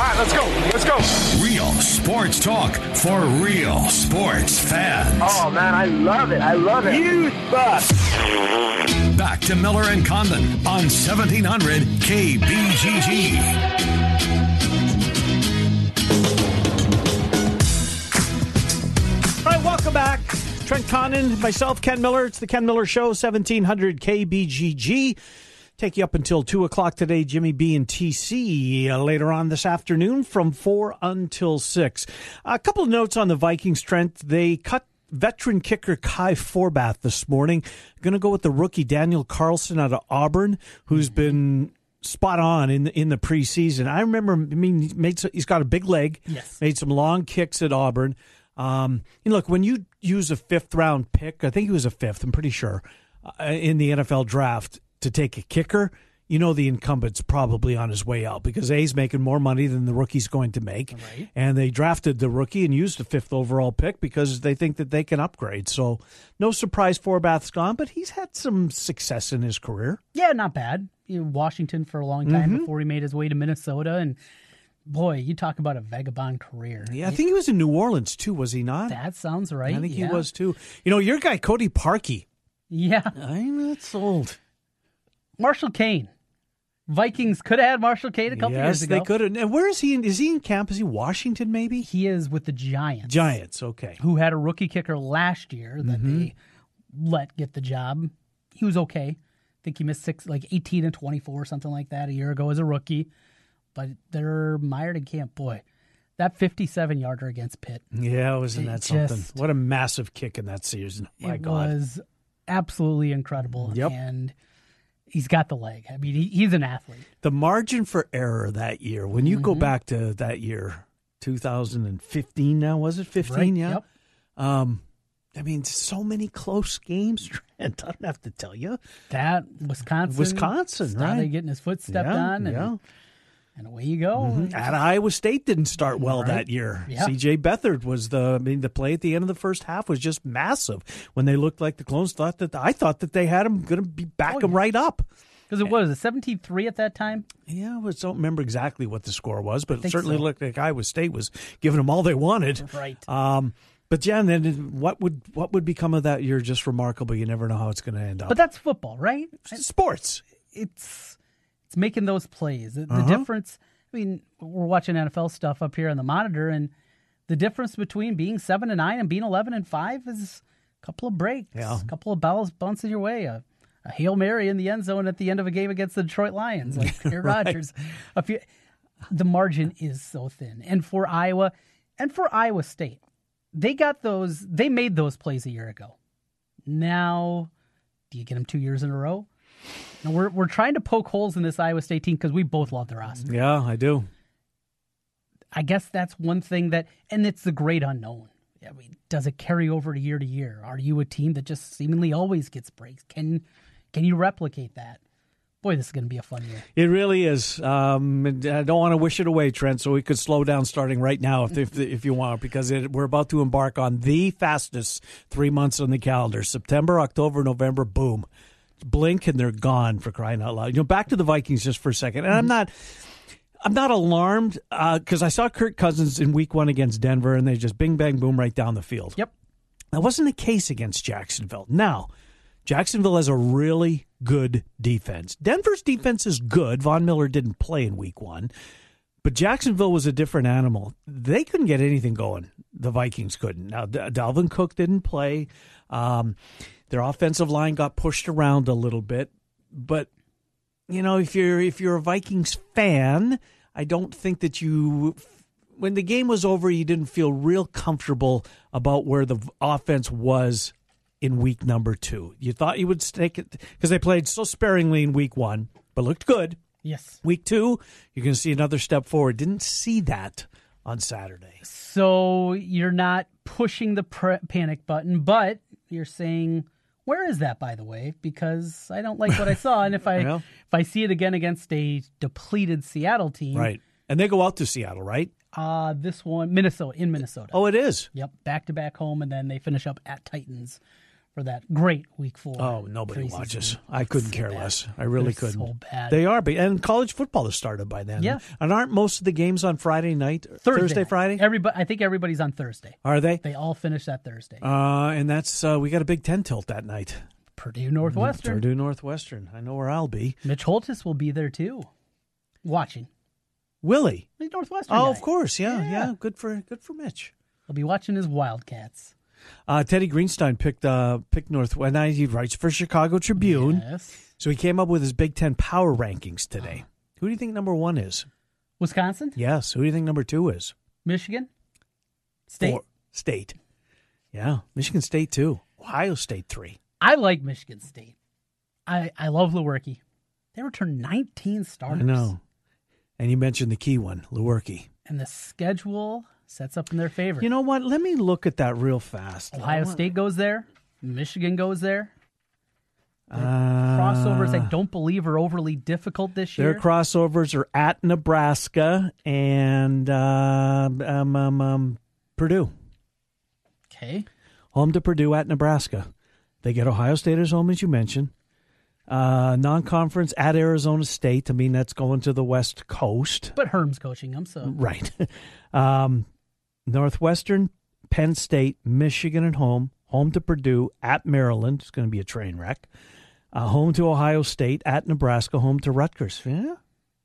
right, let's go. Let's go. Real sports talk for real sports fans. Oh man, I love it. I love it. You suck. Back to Miller and Condon on 1700 KBGG. All right, welcome back. Trent Condon, myself, Ken Miller. It's the Ken Miller Show, 1700 KBGG. Take you up until 2 o'clock today, Jimmy B and TC. Uh, later on this afternoon from 4 until 6. A couple of notes on the Vikings, Trent. They cut veteran kicker Kai Forbath this morning. Going to go with the rookie Daniel Carlson out of Auburn, who's been spot on in the, in the preseason. I remember, I mean, he made, he's got a big leg. Yes. Made some long kicks at Auburn. Um, and look, when you use a fifth round pick, I think he was a fifth, I'm pretty sure, uh, in the NFL draft to take a kicker, you know the incumbent's probably on his way out because A's making more money than the rookie's going to make. Right. And they drafted the rookie and used the fifth overall pick because they think that they can upgrade. So no surprise Forbath's gone, but he's had some success in his career. Yeah, not bad. Know, Washington for a long time Mm-hmm. before he made his way to Minnesota, and boy, you talk about a vagabond career. Yeah, I think he was in New Orleans too, was he not? that sounds right. I think yeah. he was too. You know, your guy Cody Parkey. Yeah, I'm not sold. Marshall Koehn. Vikings could have had Marshall Koehn a couple yes, years ago. Yes, they could have. And where is he? In, is he in camp? Is he Washington? Maybe He is with the Giants. Giants. Okay. who had a rookie kicker last year that Mm-hmm. they let get the job. He was okay. I think he missed six, like 18 and 24, something like that, a year ago as a rookie. But they're mired in camp. Boy, that 57 yarder against Pitt, Yeah, wasn't that something? just- what a massive kick in that season! My it God. was absolutely incredible. Yep. And he's got the leg. I mean, he, he's an athlete. the margin for error that year. When you Mm-hmm. go back to that year, 2015. Now was it 15? Right? Yeah. Yep. Um, I mean, so many close games. Trent, I don't have to tell you. That Wisconsin. Wisconsin, started right. getting his foot stepped yeah, on. And, yeah. And away you go. At Iowa State didn't start well Right. that year. Yeah. C.J. Beathard was the. I mean, the play at the end of the first half was just massive. When they looked like the clones thought that I thought that they had him going to be back Oh, him yeah. right up. Because it was a 17 3 at that time. Yeah, I was- don't remember exactly what the score was, but it certainly so. looked like Iowa State was giving them all they wanted. Right. Um, but yeah, and then what would what would become of that year? Just remarkable. You never know how it's going to end up. But that's football, right? sports. it's it's making those plays. The, the Uh-huh. difference. I mean, we're watching NFL stuff up here on the monitor, and the difference between being seven and nine and being eleven and five is a couple of breaks, Yeah. a couple of balls bouncing your way, a, a hail mary in the end zone at the end of a game against the Detroit Lions, like Aaron Rodgers. A few, the margin is so thin, and for Iowa, and for Iowa State, they got those. They made those plays a year ago. Now, do you get them two years in a row? Now we're we're trying to poke holes in this Iowa State team because we both love the roster. Yeah, I do. I guess that's one thing that, and it's the great unknown. I mean, does it carry over to year to year? Are you a team that just seemingly always gets breaks? Can can you replicate that? Boy, this is going to be a fun year. It really is. Um, I don't want to wish it away, Trent. So we could slow down starting right now if if, if you want, because it, we're about to embark on the fastest three months on the calendar: September, October, November. Boom, blink and they're gone for crying out loud. You know, back to the Vikings just for a second, and I'm not. I'm not alarmed uh because I saw Kirk Cousins in Week One against Denver, and they just bing bang boom right down the field. Yep. That wasn't the case against Jacksonville. Now, Jacksonville has a really good defense. Denver's defense is good. Von Miller didn't play in week one, but Jacksonville was a different animal. They couldn't get anything going. The Vikings couldn't. Now, D- Dalvin Cook didn't play. Um, their offensive line got pushed around a little bit, but you know, if you're if you're a Vikings fan, I don't think that you when the game was over, you didn't feel real comfortable about where the offense was in week number two. You thought you would stake it because they played so sparingly in week one, but looked good. Yes. Week two, you're going to see another step forward. Didn't see that on Saturday. So you're not pushing the panic button, but you're saying, "Where is that?" By the way, because I don't like what I saw, and if I Yeah. if I see it again against a depleted Seattle team, Right. And they go out to Seattle, right? Uh this one, Minnesota, in Minnesota. Oh, it is. Yep, back to back home, and then they finish up at Titans for that great week four. Oh, nobody watches. I couldn't So care bad. less. I really They're couldn't. So bad. They are, but and college football has started by then. Yeah. and aren't most of the games on Friday night, Thursday, Friday? Everybody, I think everybody's on Thursday. are they? They all finish that Thursday. Uh, and that's uh, we got a Big Ten tilt that night. Purdue Northwestern. Purdue Northwestern. I know where I'll be. Mitch Holthus will be there too, watching. Willie. Northwestern. Oh, guy. of course. Yeah, yeah, Yeah. Good for good for Mitch. He'll be watching his Wildcats. Uh, Teddy Greenstein picked uh, picked North. And I, he writes for Chicago Tribune, Yes. so he came up with his Big Ten power rankings today. Who do you think number one is? Wisconsin, Yes. Who do you think number two is? Michigan, State. Four. State. Yeah, Michigan State two. Ohio State three. I like Michigan State. I I love Lewerke. They returned 19 starters. I know. And you mentioned the key one, Lewerke. And the schedule sets up in their favor. You know what? Let me look at that real fast. Ohio State goes there. Michigan goes there. Uh, Crossovers I don't believe are overly difficult this year. Their crossovers are at Nebraska and uh, um, um, um, Purdue. okay. Home to Purdue at Nebraska. They get Ohio State as home, as you mentioned. Uh, non-conference at Arizona State. I mean, that's going to the West Coast, But Herm's coaching them, so right? um, Northwestern, Penn State, Michigan at home. Home to Purdue at Maryland. It's going to be a train wreck. Uh, home to Ohio State at Nebraska. Home to Rutgers. Yeah,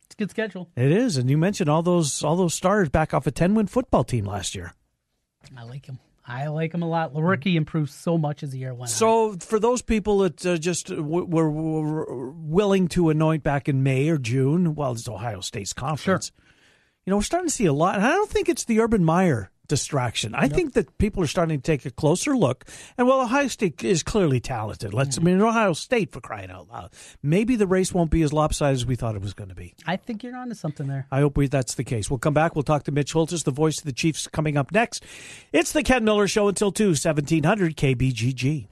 it's a good schedule. it is. And you mentioned all those all those starters back off a ten-win football team last year. I like him. I like him a lot. Lewerke improved so much as the year went on. So, for those people that uh, just w- were, were willing to anoint back in May or June, well, it's Ohio State's conference. You know, we're starting to see a lot, and I don't think it's the Urban Meyer distraction. I think that people are starting to take a closer look. And well, Ohio State is clearly talented. Let's, I mean, Ohio State for crying out loud. Maybe the race won't be as lopsided as we thought it was going to be. I think you're onto something there. I hope we, that's the case. We'll come back. We'll talk to Mitch Holthus, the voice of the Chiefs, coming up next. It's the Ken Miller Show until 2, 1700 KBGG.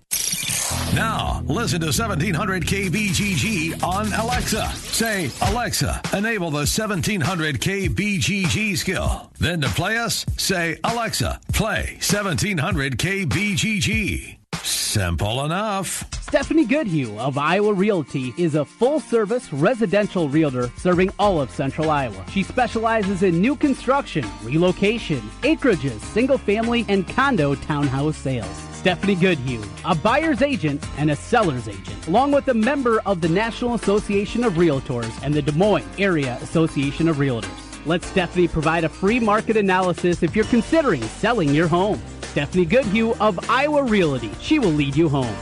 Now, listen to 1700 KBGG on Alexa. Say, Alexa, enable the 1700 KBGG skill. Then to play us, say, Alexa, play 1700 KBGG. Simple enough. Stephanie Goodhue of Iowa Realty is a full service residential realtor serving all of central Iowa. She specializes in new construction, relocation, acreages, single family, and condo townhouse sales. Stephanie Goodhue, a buyer's agent and a seller's agent, along with a member of the National Association of Realtors and the Des Moines Area Association of Realtors. Let Stephanie provide a free market analysis if you're considering selling your home. Stephanie Goodhue of Iowa Realty. She will lead you home.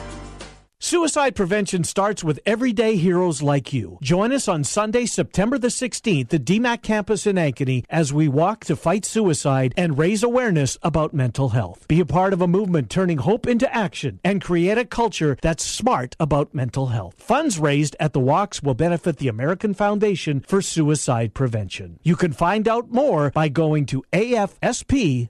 Suicide prevention starts with everyday heroes like you. Join us on Sunday, September the 16th at DMACC campus in Ankeny as we walk to fight suicide and raise awareness about mental health. Be a part of a movement turning hope into action and create a culture that's smart about mental health. Funds raised at the walks will benefit the American Foundation for Suicide Prevention. You can find out more by going to afsp.org.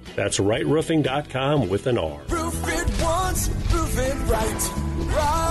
That's rightroofing.com with an R. Roof it once, roof it right. Right.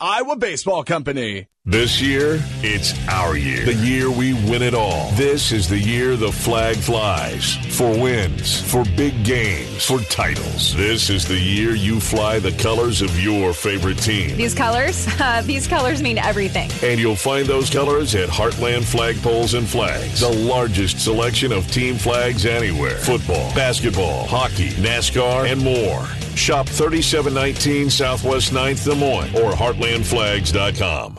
Iowa Baseball Company. This year, it's our year. The year we win it all. This is the year the flag flies. For wins, for big games, for titles. This is the year you fly the colors of your favorite team. These colors, uh, these colors mean everything. And you'll find those colors at Heartland Flagpoles and Flags, the largest selection of team flags anywhere. Football, basketball, hockey, NASCAR, and more. Shop 3719 Southwest 9th Des Moines or heartlandflags.com.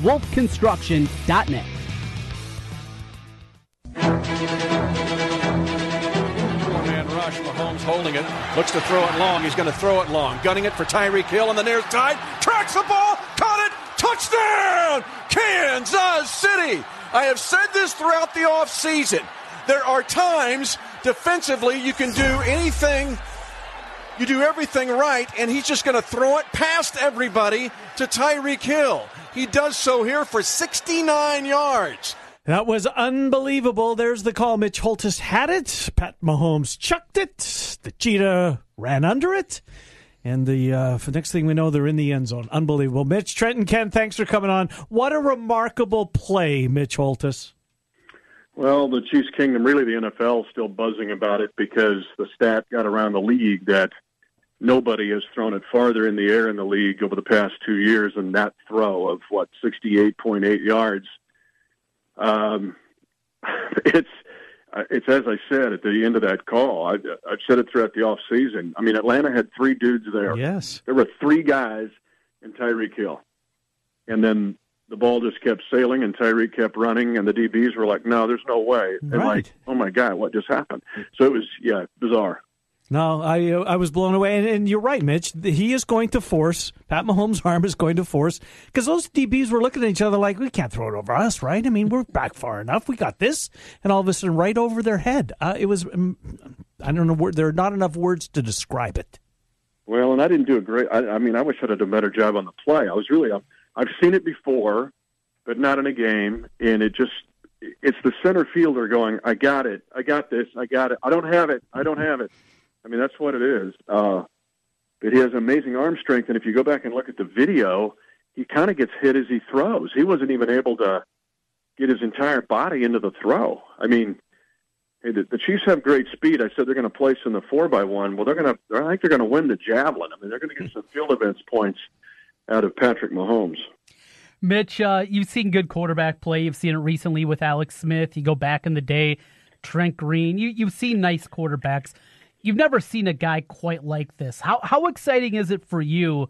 wolfconstruction.net. Four-man rush. Mahomes holding it. Looks to throw it long. He's going to throw it long. Gunning it for Tyreek Hill on the near side. Tracks the ball. Caught it. Touchdown! Kansas City! I have said this throughout the offseason. There are times defensively you can do anything you do everything right, and he's just going to throw it past everybody to Tyreek Hill. He does so here for 69 yards. That was unbelievable. There's the call. Mitch Holthus had it. Pat Mahomes chucked it. The cheetah ran under it. And the uh, next thing we know, they're in the end zone. Unbelievable. Mitch, Trenton, Ken, thanks for coming on. What a remarkable play, Mitch Holthus. Well, the Chiefs Kingdom, really the NFL is still buzzing about it because the stat got around the league that nobody has thrown it farther in the air in the league over the past two years than that throw of what 68.8 yards. Um, it's it's as I said at the end of that call. I, I've said it throughout the off season. I mean, Atlanta had three dudes there. Yes, there were three guys in Tyreek Hill, and then the ball just kept sailing, and Tyreek kept running, and the DBs were like, "No, there's no way." And right. like, "Oh my God, what just happened?" So it was, yeah, bizarre. No, I uh, I was blown away, and, and, you're right, Mitch. He is going to force Pat Mahomes' arm is going to force because those DBs were looking at each other like we can't throw it over us, right? I mean, we're back far enough. We got this, and all of a sudden, right over their head. Uh, it was um, I don't know. There are not enough words to describe it. Well, and I didn't do a great. I, I mean, I wish I'd done a better job on the play. I was really. I've, I've seen it before, but not in a game, and it just. It's the center fielder going, I got it. I got this. I got it. I don't have it. I don't have it. I mean, that's what it is. Uh, but he has amazing arm strength, and if you go back and look at the video, he kind of gets hit as he throws. He wasn't even able to get his entire body into the throw. I mean, hey, the, the Chiefs have great speed. I said they're going to place in the four by one. Well, they're going to. I think they're going to win the javelin. I mean, they're going to get some field events points out of Patrick Mahomes. Mitch, uh, you've seen good quarterback play. You've seen it recently with Alex Smith. You go back in the day, Trent Green. You, you've seen nice quarterbacks you've never seen a guy quite like this. How how exciting is it for you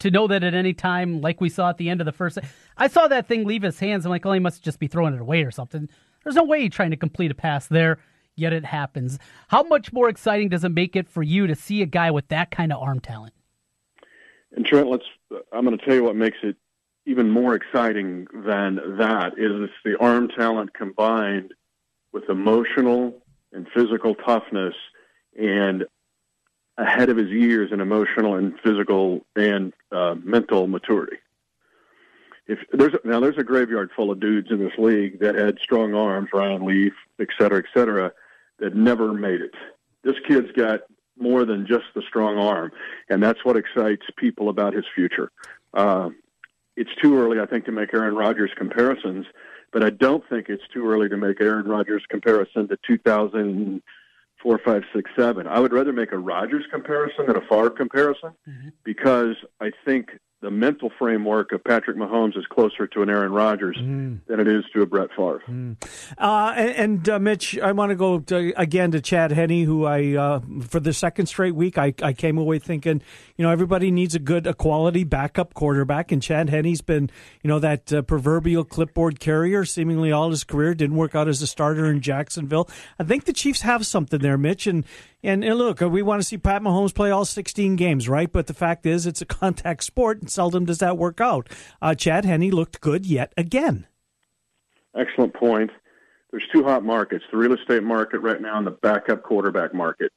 to know that at any time, like we saw at the end of the first, I saw that thing leave his hands. I'm like, oh, he must just be throwing it away or something. There's no way he's trying to complete a pass there. Yet it happens. How much more exciting does it make it for you to see a guy with that kind of arm talent? And Trent, let's. I'm going to tell you what makes it even more exciting than that is it's the arm talent combined with emotional and physical toughness and ahead of his years in emotional and physical and uh, mental maturity. If there's now there's a graveyard full of dudes in this league that had strong arms, Ryan Leaf, et cetera, et cetera, that never made it. This kid's got more than just the strong arm, and that's what excites people about his future. Uh, it's too early, I think, to make Aaron Rodgers comparisons, but I don't think it's too early to make Aaron Rodgers comparison to 2000 four, five, six, seven. I would rather make a Rodgers comparison than a Favre comparison mm-hmm. because I think the mental framework of Patrick Mahomes is closer to an Aaron Rodgers mm. than it is to a Brett Favre. Mm. Uh, and, and uh, Mitch, I want to go to, again to Chad Henne, who I uh, for the second straight week I, I came away thinking, you know, everybody needs a good, a quality backup quarterback, and Chad Henne's been, you know, that uh, proverbial clipboard carrier seemingly all his career. Didn't work out as a starter in Jacksonville. I think the Chiefs have something there, Mitch, and And, and look, we want to see Pat Mahomes play all 16 games, right? But the fact is, it's a contact sport, and seldom does that work out. Uh, Chad Henne looked good yet again. Excellent point. There's two hot markets: the real estate market right now and the backup quarterback market.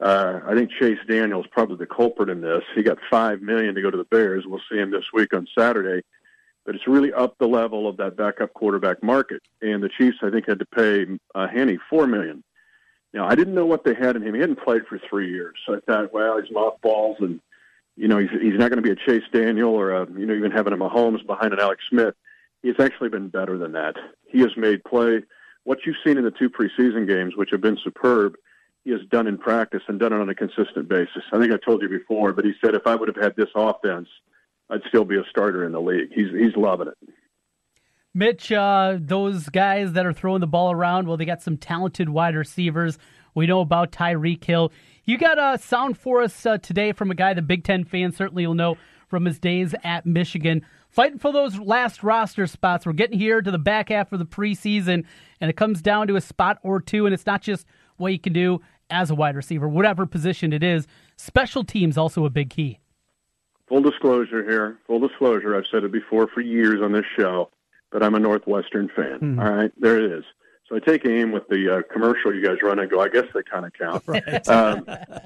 Uh, I think Chase Daniels probably the culprit in this. He got five million to go to the Bears. We'll see him this week on Saturday. But it's really up the level of that backup quarterback market. And the Chiefs, I think, had to pay uh, Henne four million. Now, I didn't know what they had in him. He hadn't played for three years, so I thought, well, he's mothballs, and you know, he's he's not going to be a Chase Daniel or a, you know even having a Mahomes behind an Alex Smith. He's actually been better than that. He has made play. What you've seen in the two preseason games, which have been superb, he has done in practice and done it on a consistent basis. I think I told you before, but he said if I would have had this offense, I'd still be a starter in the league. He's he's loving it. Mitch, uh, those guys that are throwing the ball around, well, they got some talented wide receivers. We know about Tyreek Hill. You got a sound for us uh, today from a guy the Big Ten fans certainly will know from his days at Michigan. Fighting for those last roster spots. We're getting here to the back half of the preseason, and it comes down to a spot or two, and it's not just what you can do as a wide receiver, whatever position it is. Special teams also a big key. Full disclosure here. Full disclosure. I've said it before for years on this show but I'm a Northwestern fan. Mm-hmm. All right, there it is. So I take aim with the uh, commercial you guys run and go, I guess they kind of count. Right. Um,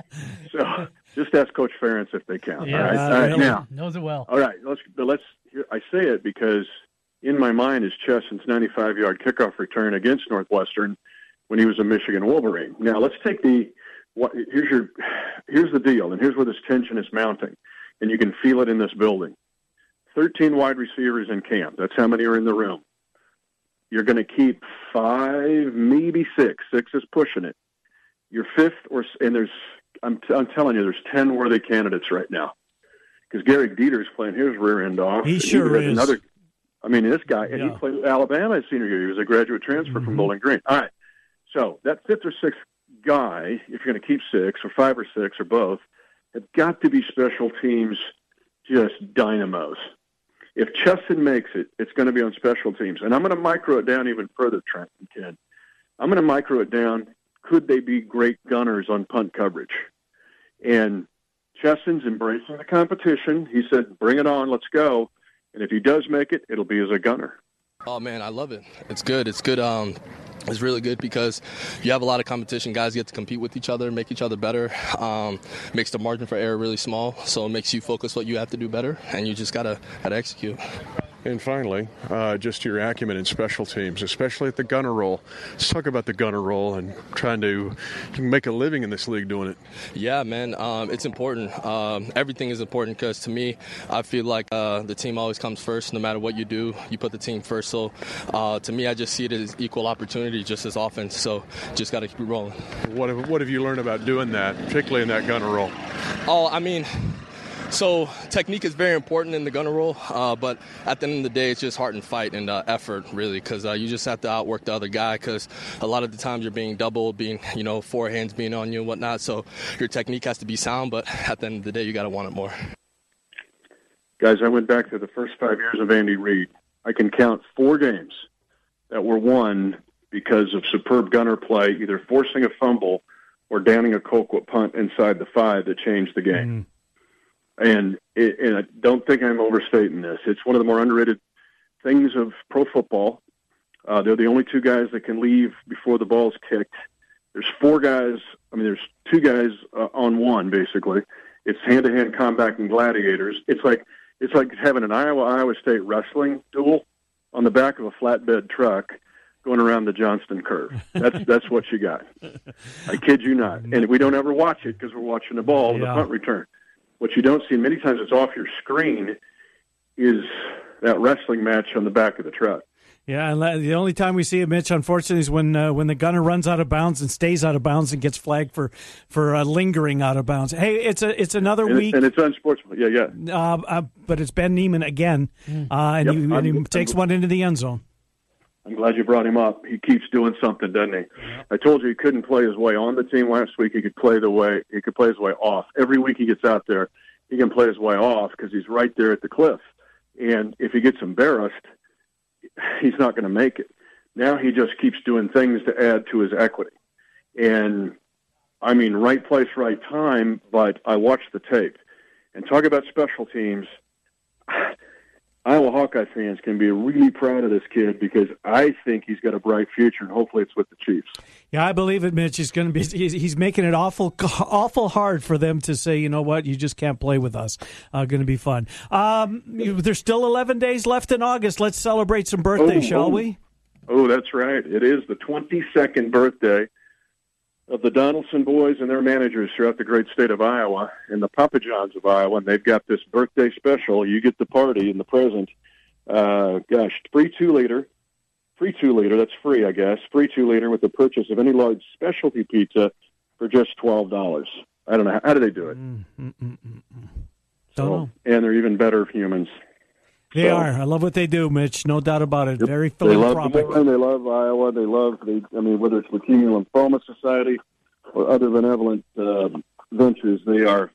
so just ask Coach Ferentz if they count. Yeah, all right, uh, all right. now knows it well. All right, let's. But let's. I say it because in my mind is Chesson's 95-yard kickoff return against Northwestern when he was a Michigan Wolverine. Now let's take the. What, here's your. Here's the deal, and here's where this tension is mounting, and you can feel it in this building. 13 wide receivers in camp. That's how many are in the room. You're going to keep five, maybe six. Six is pushing it. Your fifth, or and there's, I'm, t- I'm telling you, there's 10 worthy candidates right now. Because Gehrig Dieter's playing his rear end off. He sure is. Another, I mean, this guy, and he played Alabama his senior year. He was a graduate transfer mm-hmm. from Bowling Green. All right. So that fifth or sixth guy, if you're going to keep six or five or six or both, have got to be special teams just dynamos if Chesson makes it, it's going to be on special teams. And I'm going to micro it down even further, Trent and Ken. I'm going to micro it down. Could they be great gunners on punt coverage? And Chesson's embracing the competition. He said, bring it on, let's go. And if he does make it, it'll be as a gunner. Oh man, I love it. It's good. It's good. Um, it's really good because you have a lot of competition. Guys get to compete with each other, make each other better. Um, makes the margin for error really small, so it makes you focus what you have to do better, and you just gotta gotta execute. And finally, uh, just your acumen in special teams, especially at the gunner role. Let's talk about the gunner role and trying to make a living in this league doing it. Yeah, man, um, it's important. Um, everything is important because to me, I feel like uh, the team always comes first. No matter what you do, you put the team first. So uh, to me, I just see it as equal opportunity just as often. So just got to keep rolling. What have, what have you learned about doing that, particularly in that gunner role? Oh, I mean, so technique is very important in the gunner role, uh, but at the end of the day, it's just heart and fight and uh, effort, really, because uh, you just have to outwork the other guy. Because a lot of the times you're being doubled, being you know four hands being on you and whatnot. So your technique has to be sound, but at the end of the day, you got to want it more. Guys, I went back to the first five years of Andy Reid. I can count four games that were won because of superb gunner play, either forcing a fumble or downing a Colquitt punt inside the five that changed the game. Mm. And, it, and I don't think I'm overstating this. It's one of the more underrated things of pro football. Uh, they're the only two guys that can leave before the ball's kicked. There's four guys. I mean, there's two guys uh, on one basically. It's hand-to-hand combat and gladiators. It's like it's like having an Iowa Iowa State wrestling duel on the back of a flatbed truck going around the Johnston curve. That's that's what you got. I kid you not. And we don't ever watch it because we're watching the ball, yeah. the punt return. What you don't see, many times it's off your screen, is that wrestling match on the back of the truck. Yeah, and the only time we see it, Mitch, unfortunately, is when uh, when the gunner runs out of bounds and stays out of bounds and gets flagged for for uh, lingering out of bounds. Hey, it's a it's another and week, and it's unsportsmanlike. Yeah, yeah. Uh, uh, but it's Ben Niemann again, mm. uh, and, yep, he, and he takes I'm, one into the end zone. I'm glad you brought him up. He keeps doing something, doesn't he? I told you he couldn't play his way on the team last week. He could play the way he could play his way off. Every week he gets out there he can play his way off because he's right there at the cliff. And if he gets embarrassed, he's not going to make it. Now he just keeps doing things to add to his equity. And I mean, right place, right time. But I watched the tape, and talk about special teams. Iowa Hawkeye fans can be really proud of this kid because I think he's got a bright future, and hopefully it's with the Chiefs. Yeah, I believe it, Mitch. He's going to be. He's, he's making it awful, awful hard for them to say, you know what, you just can't play with us. Uh, going to be fun. Um, there's still 11 days left in August. Let's celebrate some birthdays, Oh, shall oh. we? Oh, that's right. It is the 22nd birthday of the Donaldson boys and their managers throughout the great state of Iowa and the Papa Johns of Iowa. And they've got this birthday special. You get the party and the present. Uh, gosh, free two liter, free two liter. That's free, I guess. Free two liter with the purchase of any large specialty pizza for just twelve dollars. I don't know how, how do they do it. Mm, mm, mm, don't know. And they're even better humans. They So- are. I love what they do, Mitch. No doubt about it. Very They love philanthropic. Des Moines, they love Iowa. They love the. I mean, whether it's Leukemia Lymphoma Society or other benevolent uh, ventures, they are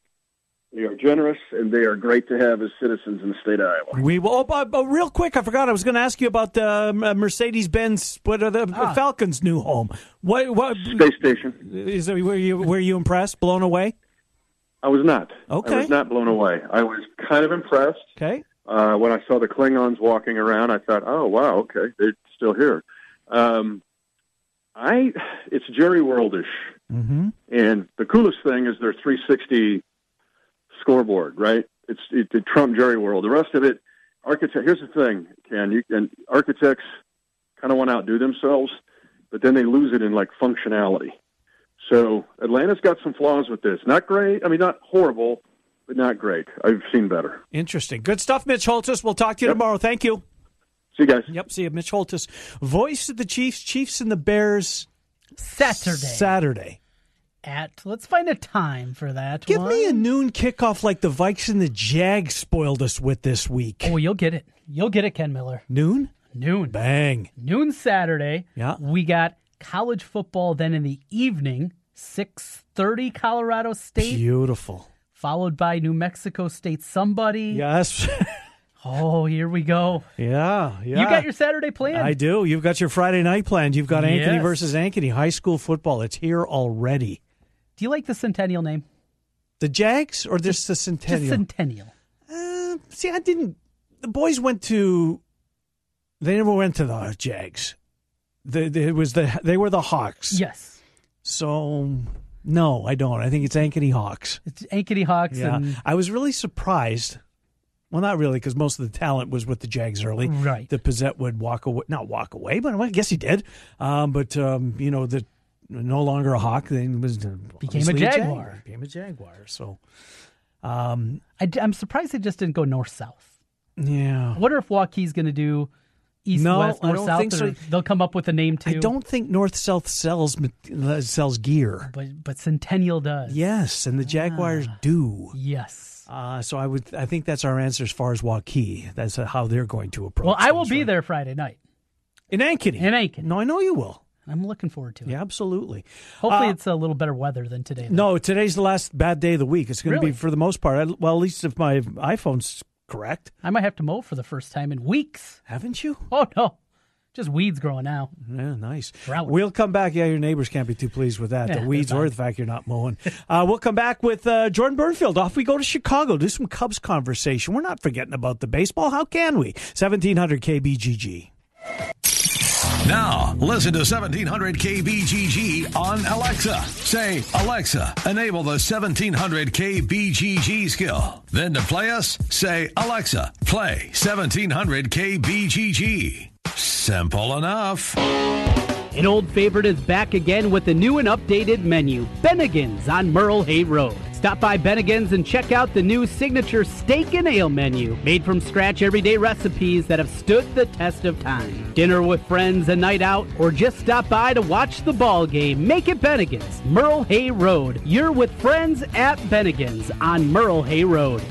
they are generous and they are great to have as citizens in the state of Iowa. We will. Oh, but, but real quick, I forgot. I was going to ask you about the Mercedes Benz. What are the Ah. Falcons' new home? What? What? Space station. Is there, were you were you impressed? Blown away? I was not. Okay. I was not blown away. I was kind of impressed. Okay. Uh, when I saw the Klingons walking around, I thought, "Oh wow, okay, they're still here." Um, I, it's Jerry Worldish. Mm-hmm. And the coolest thing is their 360 scoreboard, right? It's it, the Trump Jerry world. The rest of it, architect. Here's the thing, Ken. You and architects kind of want to outdo themselves, but then they lose it in like functionality. So Atlanta's got some flaws with this. Not great. I mean, not horrible, but not great. I've seen better. Interesting. Good stuff, Mitch Holthus. We'll talk to you tomorrow. Thank you. See you guys. Yep. See you, Mitch Holthus. Voice of the Chiefs. Chiefs and the Bears. Saturday. Saturday. At let's find a time for that. Give one. me a noon kickoff like the Vikes and the Jags spoiled us with this week. Oh, you'll get it. You'll get it, Ken Miller. Noon? Noon. Bang. Noon Saturday. Yeah. We got college football then in the evening, 6:30 Colorado State, Beautiful. Followed by New Mexico State somebody. Yes. Oh, here we go. yeah. Yeah. You got your Saturday planned. I do. You've got your Friday night planned. You've got Ankeny versus Ankeny high school football. It's here already. Do you like the Centennial name? The Jags or just the Centennial? Just Centennial. Uh, see, I didn't. The boys went to. They never went to the Jags. The, the- it was the they were the Hawks. Yes. So no, I don't. I think it's Ankeny Hawks. It's Ankeny Hawks Yeah, and I was really surprised. Well, not really, because most of the talent was with the Jags early. Right. The Pizzette would walk away, not walk away, but I guess he did. Um, but um, you know, the no longer a Hawk, then was Became a Jaguar. Became a Jaguar. So, um, I, am surprised they just didn't go north south. yeah. I wonder if Waukee's going to do east No, west I north don't south. think so. They'll come up with a name too. I don't think North South sells sells gear. But but Centennial does. Yes, and the Jaguars do. Yes. Uh, so I would, I think that's our answer as far as Waukee. That's how they're going to approach. Well, I will be right? there Friday night in Ankeny. in Ankeny. No, I know you will. I'm looking forward to it. Yeah, absolutely. Hopefully, Uh, it's a little better weather than today. though. No, today's the last bad day of the week. It's going to Really? be for the most part. I- Well, at least if my iPhone's correct. I might have to mow for the first time in weeks. Haven't you? Oh no, just weeds growing now. Yeah, nice. Drought. We'll come back. Yeah, your neighbors can't be too pleased with that. Yeah, the weeds or the fact you're not mowing. uh, we'll come back with uh, Jordan Bernfield. Off we go to Chicago. Do some Cubs conversation. We're not forgetting about the baseball. How can we? 1700 KBGG. Now, listen to 1700 KBGG on Alexa. Say, Alexa, enable the 1700 KBGG skill. Then to play us, say, Alexa, play 1700 KBGG. Simple enough. An old favorite is back again with a new and updated menu Bennigan's on Merle Hay Road. Stop by Bennigan's and check out the new signature steak and ale menu, made from scratch everyday recipes that have stood the test of time. Dinner with friends, a night out, or just stop by to watch the ball game. Make it Bennigan's, Merle Hay Road. You're with friends at Bennigan's on Merle Hay Road.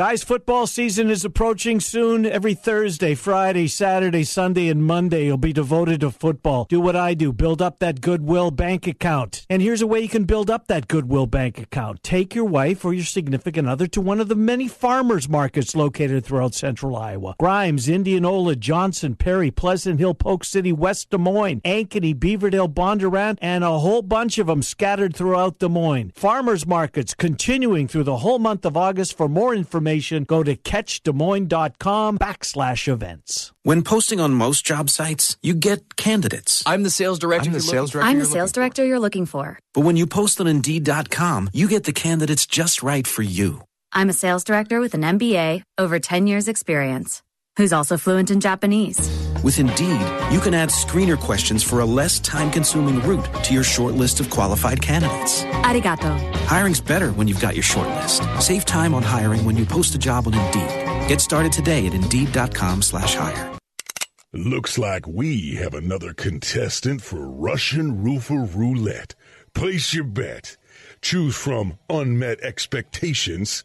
Guys, football season is approaching soon. Every Thursday, Friday, Saturday, Sunday, and Monday will be devoted to football. Do what I do build up that Goodwill bank account. And here's a way you can build up that Goodwill bank account take your wife or your significant other to one of the many farmers markets located throughout central Iowa Grimes, Indianola, Johnston, Perry, Pleasant Hill, Polk City, West Des Moines, Ankeny, Beaverdale, Bondurant, and a whole bunch of them scattered throughout Des Moines. Farmers markets continuing through the whole month of August. For more information, go to catchdesmoines.com backslash events. When posting on most job sites, you get candidates. I'm the sales director. I'm the sales director. I'm the sales director you're looking for. But when you post on Indeed.com, you get the candidates just right for you. I'm a sales director with an MBA, over 10 years experience, who's also fluent in Japanese. With Indeed, you can add screener questions for a less time consuming route to your short list of qualified candidates. Arigato. Hiring's better when you've got your short list. Save time on hiring when you post a job on Indeed. Get started today at Indeed.com slash hire. Looks like we have another contestant for Russian Roofer Roulette. Place your bet. Choose from unmet expectations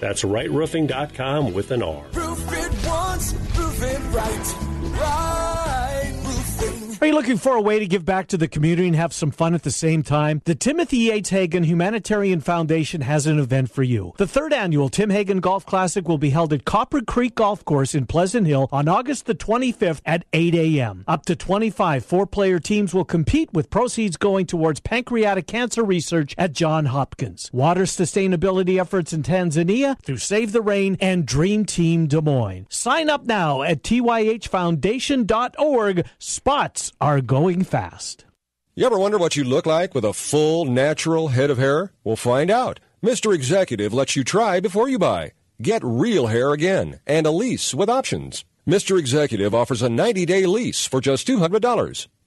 That's rightroofing.com with an R. Roof it once, roof it right. Right. Are you looking for a way to give back to the community and have some fun at the same time? The Timothy Yates Hagen Humanitarian Foundation has an event for you. The third annual Tim Hagen Golf Classic will be held at Copper Creek Golf Course in Pleasant Hill on August the 25th at 8 a.m. Up to 25 four player teams will compete with proceeds going towards pancreatic cancer research at Johns Hopkins. Water sustainability efforts in Tanzania through Save the Rain and Dream Team Des Moines. Sign up now at tyhfoundation.org. Spots are going fast. You ever wonder what you look like with a full, natural head of hair? We'll find out. Mr. Executive lets you try before you buy. Get real hair again and a lease with options. Mr. Executive offers a 90 day lease for just $200.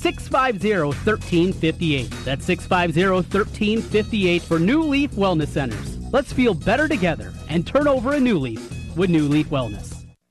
650-1358. That's 650-1358 for New Leaf Wellness Centers. Let's feel better together and turn over a new leaf with New Leaf Wellness.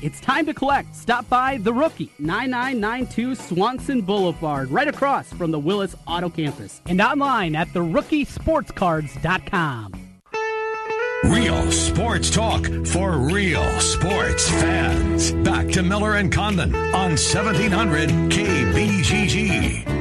It's time to collect. Stop by The Rookie, 9992 Swanson Boulevard, right across from the Willis Auto Campus, and online at therookiesportscards.com. Real sports talk for real sports fans. Back to Miller and Condon on 1700 KBGG.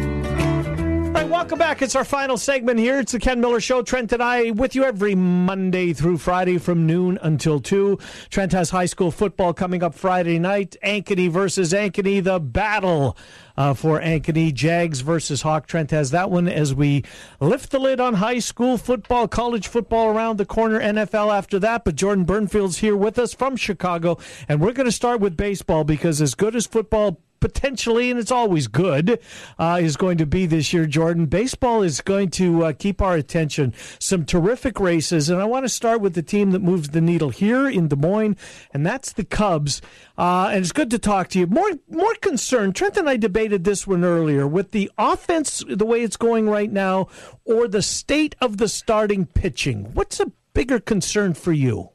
Right, welcome back. It's our final segment here. It's the Ken Miller Show. Trent and I with you every Monday through Friday from noon until 2. Trent has high school football coming up Friday night. Ankeny versus Ankeny, the battle uh, for Ankeny. Jags versus Hawk. Trent has that one as we lift the lid on high school football, college football around the corner, NFL after that. But Jordan Bernfield's here with us from Chicago, and we're going to start with baseball because as good as football potentially, and it's always good, uh, is going to be this year, Jordan. Baseball is going to uh, keep our attention. Some terrific races, and I want to start with the team that moves the needle here in Des Moines, and that's the Cubs. Uh, and it's good to talk to you. More, more concerned. Trent and I debated this one earlier with the offense, the way it's going right now, or the state of the starting pitching. What's a bigger concern for you?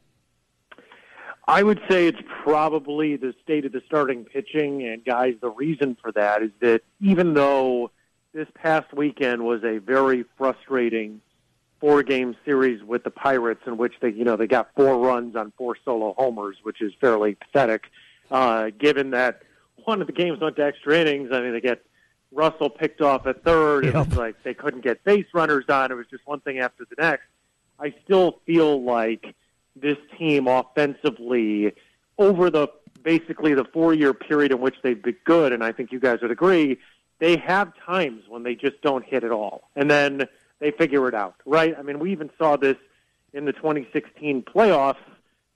I would say it's probably the state of the starting pitching. And, guys, the reason for that is that even though this past weekend was a very frustrating four game series with the Pirates in which they, you know, they got four runs on four solo homers, which is fairly pathetic, uh, given that one of the games went to extra innings. I mean, they get Russell picked off at third. Yep. It was like they couldn't get base runners on. It was just one thing after the next. I still feel like this team offensively over the basically the four year period in which they've been good, and I think you guys would agree, they have times when they just don't hit at all. And then they figure it out, right? I mean, we even saw this in the 2016 playoffs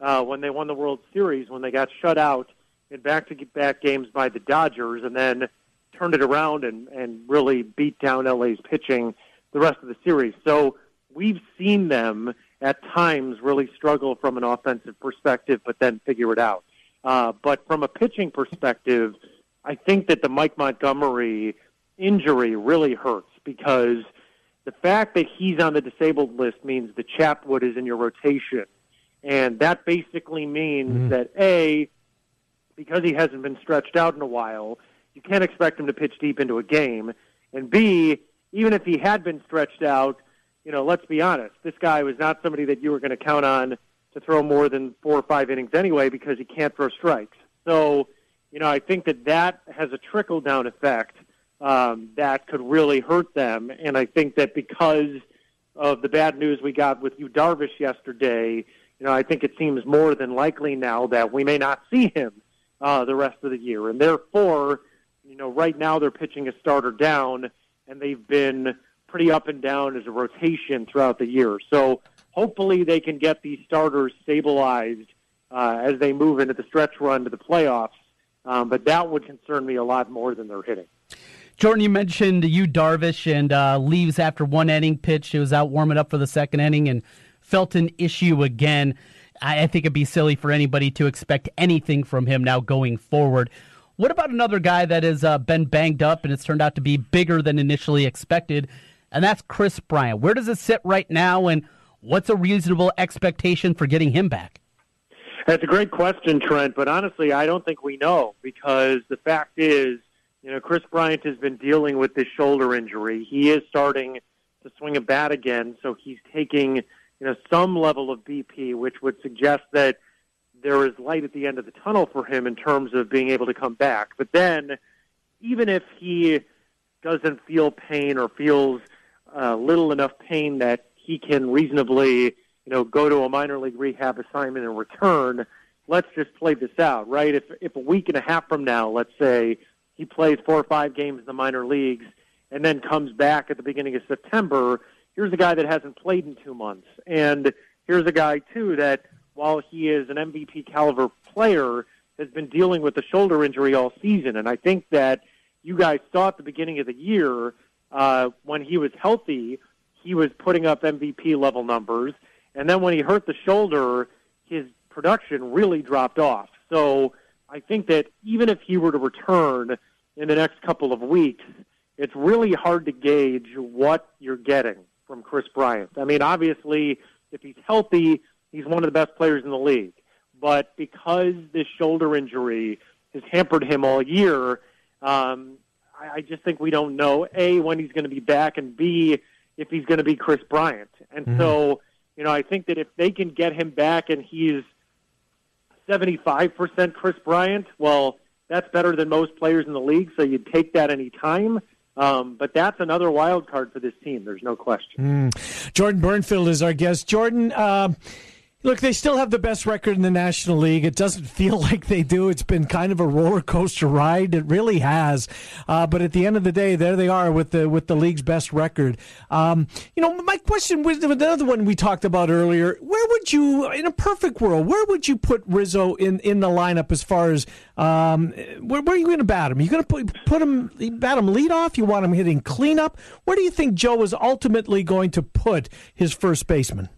uh, when they won the World Series, when they got shut out in back to back games by the Dodgers, and then turned it around and, and really beat down LA's pitching the rest of the series. So we've seen them at times really struggle from an offensive perspective, but then figure it out. Uh, but from a pitching perspective, I think that the Mike Montgomery injury really hurts because the fact that he's on the disabled list means the Chatwood is in your rotation. And that basically means mm-hmm. that A, because he hasn't been stretched out in a while, you can't expect him to pitch deep into a game. And B, even if he had been stretched out, you know, let's be honest, this guy was not somebody that you were going to count on to throw more than four or five innings anyway because he can't throw strikes. So, you know, I think that that has a trickle down effect um, that could really hurt them. And I think that because of the bad news we got with Yu Darvish yesterday, you know, I think it seems more than likely now that we may not see him uh, the rest of the year. And therefore, you know, right now they're pitching a starter down, and they've been pretty up and down as a rotation throughout the year. So hopefully they can get these starters stabilized uh, as they move into the stretch run to the playoffs. Um, but that would concern me a lot more than their hitting. Jordan, you mentioned Yu Darvish and uh, leaves after one inning pitch. He was out warming up for the second inning and felt an issue again. I, I think it'd be silly for anybody to expect anything from him now going forward. What about another guy that has uh, been banged up and it's turned out to be bigger than initially expected? And that's Kris Bryant. Where does it sit right now, and what's a reasonable expectation for getting him back? That's a great question, Trent, but honestly, I don't think we know because the fact is, you know, Kris Bryant has been dealing with this shoulder injury. He is starting to swing a bat again, so he's taking, you know, some level of BP, which would suggest that there is light at the end of the tunnel for him in terms of being able to come back. But then, even if he doesn't feel pain or feels uh, little enough pain that he can reasonably, you know, go to a minor league rehab assignment and return. Let's just play this out, right? If if a week and a half from now, let's say he plays four or five games in the minor leagues and then comes back at the beginning of September, here's a guy that hasn't played in two months, and here's a guy too that while he is an MVP caliber player, has been dealing with a shoulder injury all season, and I think that you guys saw at the beginning of the year uh, when he was healthy, he was putting up MVP level numbers, and then when he hurt the shoulder, his production really dropped off. So I think that even if he were to return in the next couple of weeks, it's really hard to gauge what you're getting from Kris Bryant. I mean, obviously, if he's healthy, he's one of the best players in the league. But because this shoulder injury has hampered him all year, um, I, I just think we don't know a when he's going to be back, and b if he's going to be Kris Bryant. And mm-hmm. so, you know, I think that if they can get him back and he's seventy five percent Kris Bryant, well, that's better than most players in the league. So you'd take that any time. Um, but that's another wild card for this team. There's no question. Mm. Jordan Bernfield is our guest. Jordan, uh, Look, they still have the best record in the National League. It doesn't feel like they do. It's been kind of a roller coaster ride. It really has. Uh, but at the end of the day, there they are with the with the league's best record. Um, you know, my question was another one we talked about earlier. Where would you, in a perfect world, where would you put Rizzo in, in the lineup as far as um, where, where, are you going to bat him? Are you going to put put him bat him lead off? You want him hitting cleanup? Where do you think Joe is ultimately going to put his first baseman?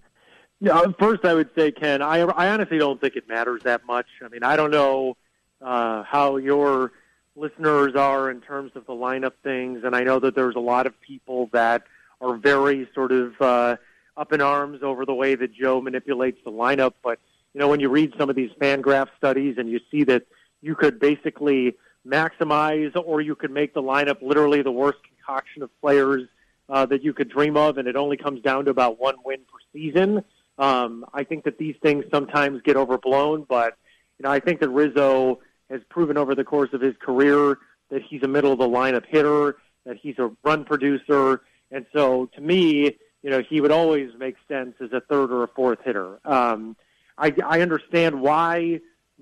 No, first I would say, Ken, I, I honestly don't think it matters that much. I mean, I don't know uh, how your listeners are in terms of the lineup things, and I know that there's a lot of people that are very sort of uh, up in arms over the way that Joe manipulates the lineup. But you know, when you read some of these Fangraph studies and you see that you could basically maximize, or you could make the lineup literally the worst concoction of players uh, that you could dream of, and it only comes down to about one win per season um, I think that these things sometimes get overblown, but you know I think that Rizzo has proven over the course of his career that he's a middle of the lineup hitter, that he's a run producer, and so to me, you know, he would always make sense as a third or a fourth hitter. Um, I, I understand why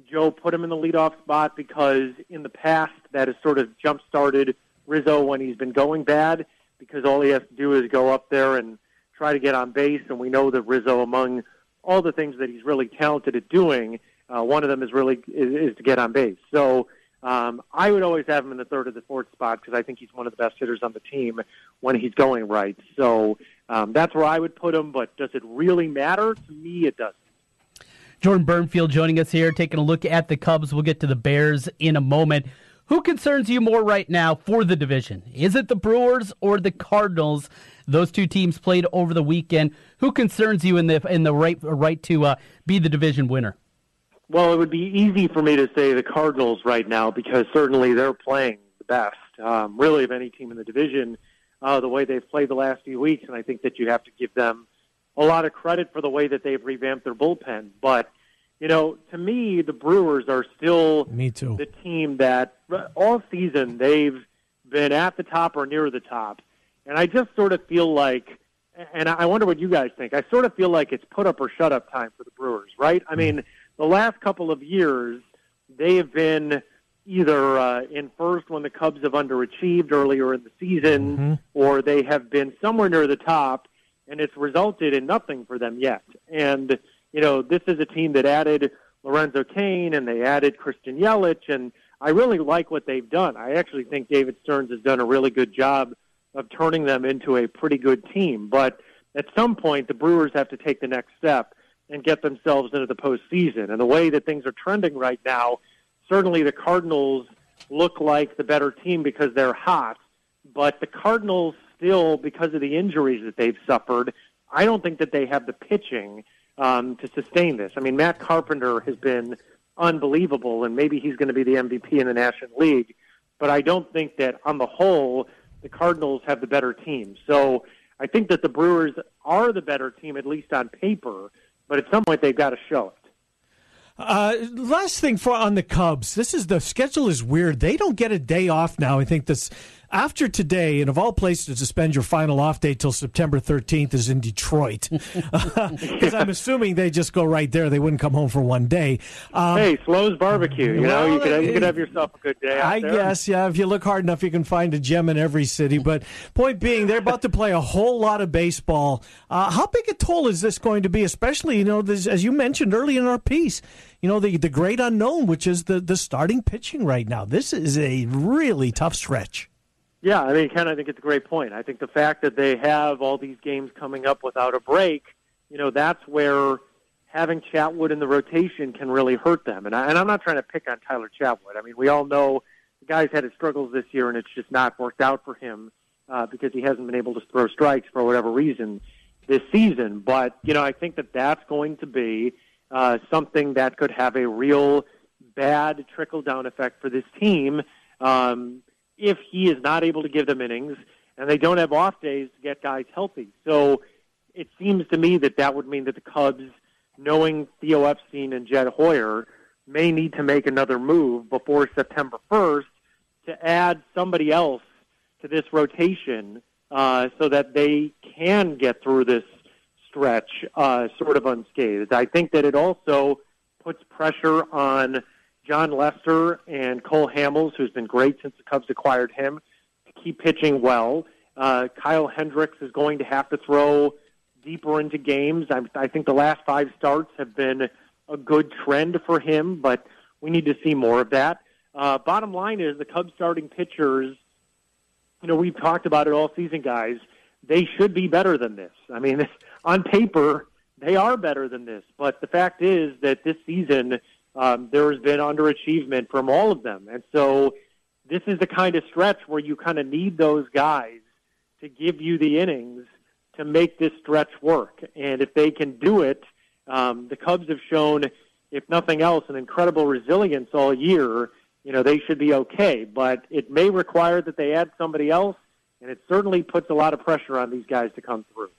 Joe put him in the leadoff spot because in the past that has sort of jump started Rizzo when he's been going bad because all he has to do is go up there and try to get on base, and we know that Rizzo, among all the things that he's really talented at doing, uh, one of them is really is, is to get on base. So um, I would always have him in the third or the fourth spot because I think he's one of the best hitters on the team when he's going right. So um, that's where I would put him. But does it really matter? To me, it doesn't. Jordan Bernfield joining us here, taking a look at the Cubs. We'll get to the Bears in a moment. Who concerns you more right now for the division? Is it the Brewers or the Cardinals? Those two teams played over the weekend. Who concerns you in the in the right right to uh, be the division winner? Well, it would be easy for me to say the Cardinals right now because certainly they're playing the best, um, really, of any team in the division. Uh, the way they've played the last few weeks, and I think that you have to give them a lot of credit for the way that they've revamped their bullpen. But you know, to me, the Brewers are still me too the team that all season they've been at the top or near the top. And I just sort of feel like, and I wonder what you guys think. I sort of feel like it's put up or shut up time for the Brewers, right? I mean, the last couple of years, they have been either uh, in first when the Cubs have underachieved earlier in the season, mm-hmm. or they have been somewhere near the top, and it's resulted in nothing for them yet. And, you know, this is a team that added Lorenzo Cain and they added Christian Yelich, and I really like what they've done. I actually think David Stearns has done a really good job of turning them into a pretty good team. But at some point, the Brewers have to take the next step and get themselves into the postseason. And the way that things are trending right now, certainly the Cardinals look like the better team because they're hot. But the Cardinals still, because of the injuries that they've suffered, I don't think that they have the pitching um, to sustain this. I mean, Matt Carpenter has been unbelievable, and maybe he's going to be the MVP in the National League. But I don't think that on the whole the Cardinals have the better team. So I think that the Brewers are the better team, at least on paper, but at some point they've got to show it. Uh, last thing for on the Cubs, this is the schedule is weird. They don't get a day off now. I think this after today, and of all places to spend your final off day till September 13th is in Detroit, because I'm assuming they just go right there. They wouldn't come home for one day. Um, hey, Slo's barbecue. You well, know, you could you could have yourself a good day. I there. guess, yeah. If you look hard enough, you can find a gem in every city. But point being, they're about to play a whole lot of baseball. Uh, how big a toll is this going to be? Especially, you know, this, as you mentioned early in our piece, you know, the the great unknown, which is the the starting pitching right now. This is a really tough stretch. Yeah, I mean, Ken, I think it's a great point. I think the fact that they have all these games coming up without a break, you know, that's where having Chatwood in the rotation can really hurt them. And, I, and I'm not trying to pick on Tyler Chatwood. I mean, we all know the guy's had his struggles this year, and it's just not worked out for him uh, because he hasn't been able to throw strikes for whatever reason this season. But you know, I think that that's going to be uh, something that could have a real bad trickle down effect for this team. Um, if he is not able to give them innings and they don't have off days to get guys healthy. So it seems to me that that would mean that the Cubs, knowing Theo Epstein and Jed Hoyer, may need to make another move before September 1st to add somebody else to this rotation uh, so that they can get through this stretch uh, sort of unscathed. I think that it also puts pressure on Jon Lester and Cole Hamels, who's been great since the Cubs acquired him, to keep pitching well. Uh, Kyle Hendricks is going to have to throw deeper into games. I, I think the last five starts have been a good trend for him, but we need to see more of that. Uh, bottom line is the Cubs starting pitchers, you know, we've talked about it all season, guys. They should be better than this. I mean, on paper, they are better than this. But the fact is that this season, um, there has been underachievement from all of them. And so this is the kind of stretch where you kind of need those guys to give you the innings to make this stretch work. And if they can do it, um, the Cubs have shown, if nothing else, an incredible resilience all year. You know, they should be okay. But it may require that they add somebody else, and it certainly puts a lot of pressure on these guys to come through.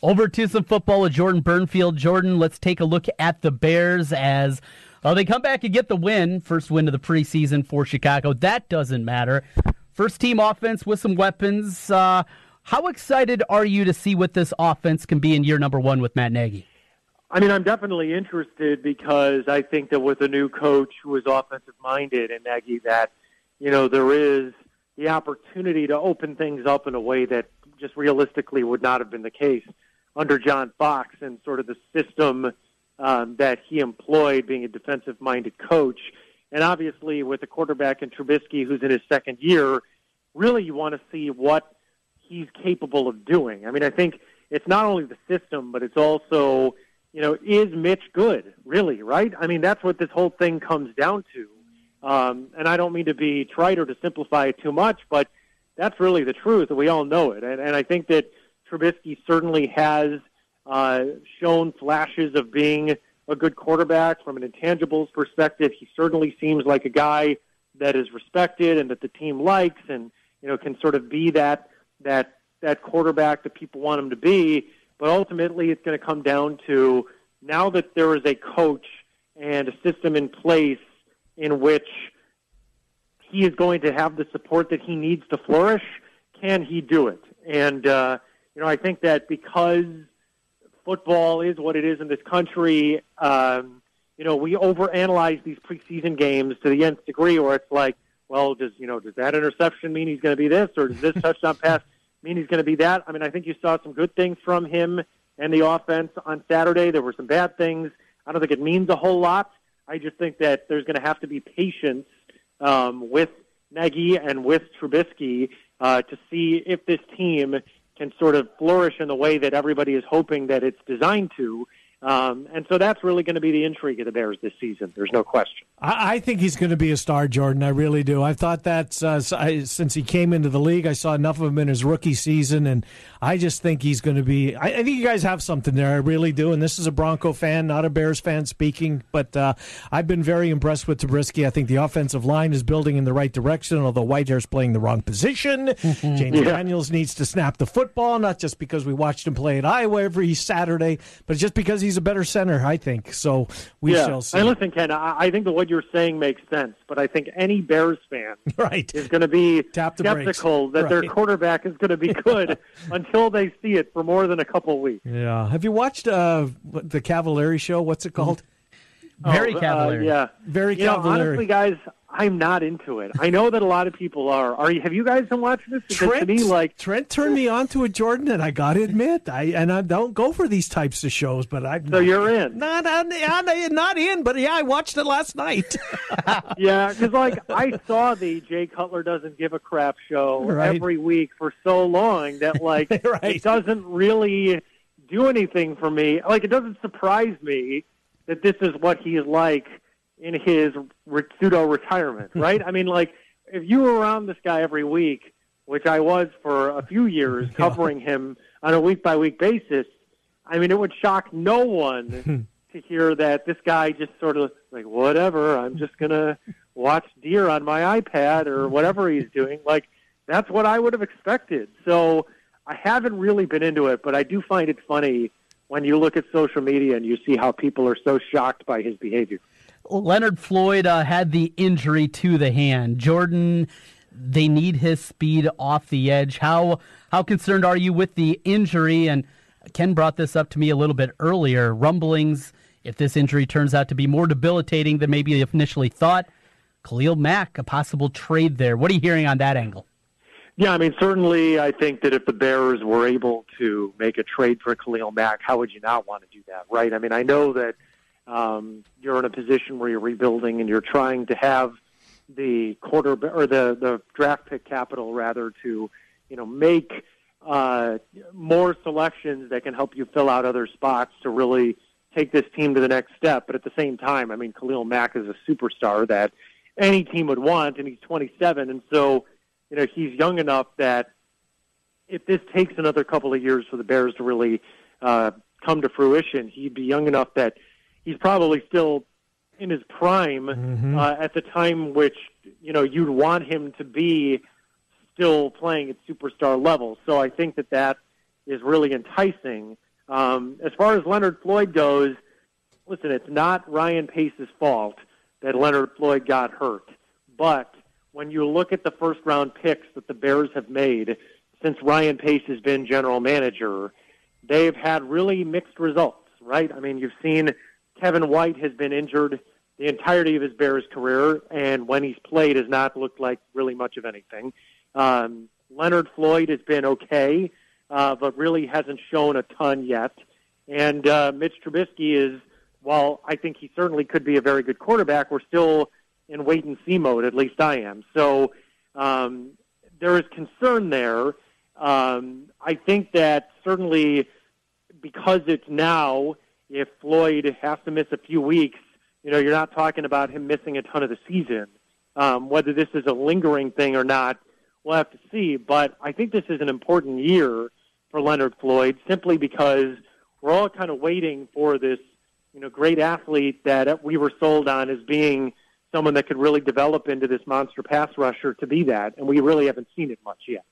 Over to some football with Jordan Bernfield. Jordan, let's take a look at the Bears as uh, they come back and get the win. First win of the preseason for Chicago. That doesn't matter. First team offense with some weapons. Uh, how excited are you to see what this offense can be in year number one with Matt Nagy? I mean, I'm definitely interested because I think that with a new coach who is offensive minded and Nagy, that you know there is the opportunity to open things up in a way that just realistically would not have been the case under John Fox and sort of the system um, that he employed, being a defensive minded coach. And obviously, with a quarterback in Trubisky who's in his second year, really you want to see what he's capable of doing. I mean, I think it's not only the system, but it's also, you know, is Mitch good, really, right? I mean, that's what this whole thing comes down to. Um, and I don't mean to be trite or to simplify it too much, but that's really the truth, and we all know it. And, and I think that Trubisky certainly has uh, shown flashes of being a good quarterback from an intangibles perspective. He certainly seems like a guy that is respected and that the team likes, and you know can sort of be that that that quarterback that people want him to be. But ultimately, it's going to come down to now that there is a coach and a system in place in which he is going to have the support that he needs to flourish. Can he do it? And uh, you know, I think that because football is what it is in this country, um, you know, we overanalyze these preseason games to the nth degree, where it's like, well, does you know, does that interception mean he's going to be this, or does this touchdown pass mean he's going to be that? I mean, I think you saw some good things from him and the offense on Saturday. There were some bad things. I don't think it means a whole lot. I just think that there's going to have to be patience um, with Nagy and with Trubisky uh, to see if this team can sort of flourish in the way that everybody is hoping that it's designed to. Um, and so that's really going to be the intrigue of the Bears this season. There's no question. I, I think he's going to be a star, Jordan. I really do. I thought that uh, I, since he came into the league, I saw enough of him in his rookie season, and I just think he's going to be. I, I, think you guys have something there. I really do. And this is a Bronco fan, not a Bears fan speaking, but uh, I've been very impressed with Trubisky. I think the offensive line is building in the right direction, although Whitehair's playing the wrong position. James yeah. Daniels needs to snap the football, not just because we watched him play at Iowa every Saturday, but just because he's a better center, I think. So we yeah. shall see. And listen, Ken, I think that what you're saying makes sense, but I think any Bears fan right. is going to be skeptical that right. their quarterback is going to be good until they see it for more than a couple weeks. Yeah. Have you watched uh, the Cavallari show? What's it called? Very oh, Cavallari. Uh, yeah. Very you Cavallari. Know, honestly, guys, I'm not into it. I know that a lot of people are. Are you? Have you guys been watching this? Because Trent, to me, like Trent turned me on to it, Jordan, and I got to admit, I and I don't go for these types of shows, but I. So you're in? Not, not, not in, but yeah, I watched it last night. yeah, because like I saw the Jay Cutler doesn't give a crap show right. every week for so long that like right. it doesn't really do anything for me. Like it doesn't surprise me that this is what he is like in his re- pseudo retirement, right? I mean, like if you were around this guy every week, which I was for a few years, covering him on a week by week basis, I mean, it would shock no one to hear that this guy just sort of like whatever. I'm just gonna watch deer on my iPad or whatever he's doing. Like that's what I would have expected. So I haven't really been into it, but I do find it funny when you look at social media and you see how people are so shocked by his behavior. Leonard Floyd uh, had the injury to the hand. Jordan, they need his speed off the edge. How how concerned are you with the injury? And Ken brought this up to me a little bit earlier. Rumblings if this injury turns out to be more debilitating than maybe initially thought. Khalil Mack, a possible trade there. What are you hearing on that angle? Yeah, I mean, certainly, I think that if the Bears were able to make a trade for Khalil Mack, how would you not want to do that, right? I mean, I know that um, you're in a position where you're rebuilding and you're trying to have the quarter or the the draft pick capital rather to, you know, make uh, more selections that can help you fill out other spots to really take this team to the next step. But at the same time, I mean, Khalil Mack is a superstar that any team would want, and he's 27, and so you know he's young enough that if this takes another couple of years for the Bears to really uh, come to fruition, he'd be young enough that he's probably still in his prime Mm-hmm. uh, at the time which you know you'd want him to be still playing at superstar level. So I think that that is really enticing. Um, as far as Leonard Floyd goes, listen, it's not Ryan Pace's fault that Leonard Floyd got hurt, but when you look at the first round picks that the Bears have made since Ryan Pace has been general manager, they've had really mixed results, right? I mean, you've seen Kevin White has been injured the entirety of his Bears career, and when he's played, has not looked like really much of anything. Um, Leonard Floyd has been okay, uh, but really hasn't shown a ton yet. And uh, Mitch Trubisky is, while I think he certainly could be a very good quarterback, we're still in wait and see mode. At least I am. So um, there is concern there. Um, I think that certainly because it's now, if Floyd has to miss a few weeks, you know, you're not talking about him missing a ton of the season. Um, whether this is a lingering thing or not, we'll have to see. But I think this is an important year for Leonard Floyd simply because we're all kind of waiting for this, you know, great athlete that we were sold on as being someone that could really develop into this monster pass rusher to be that, and we really haven't seen it much yet.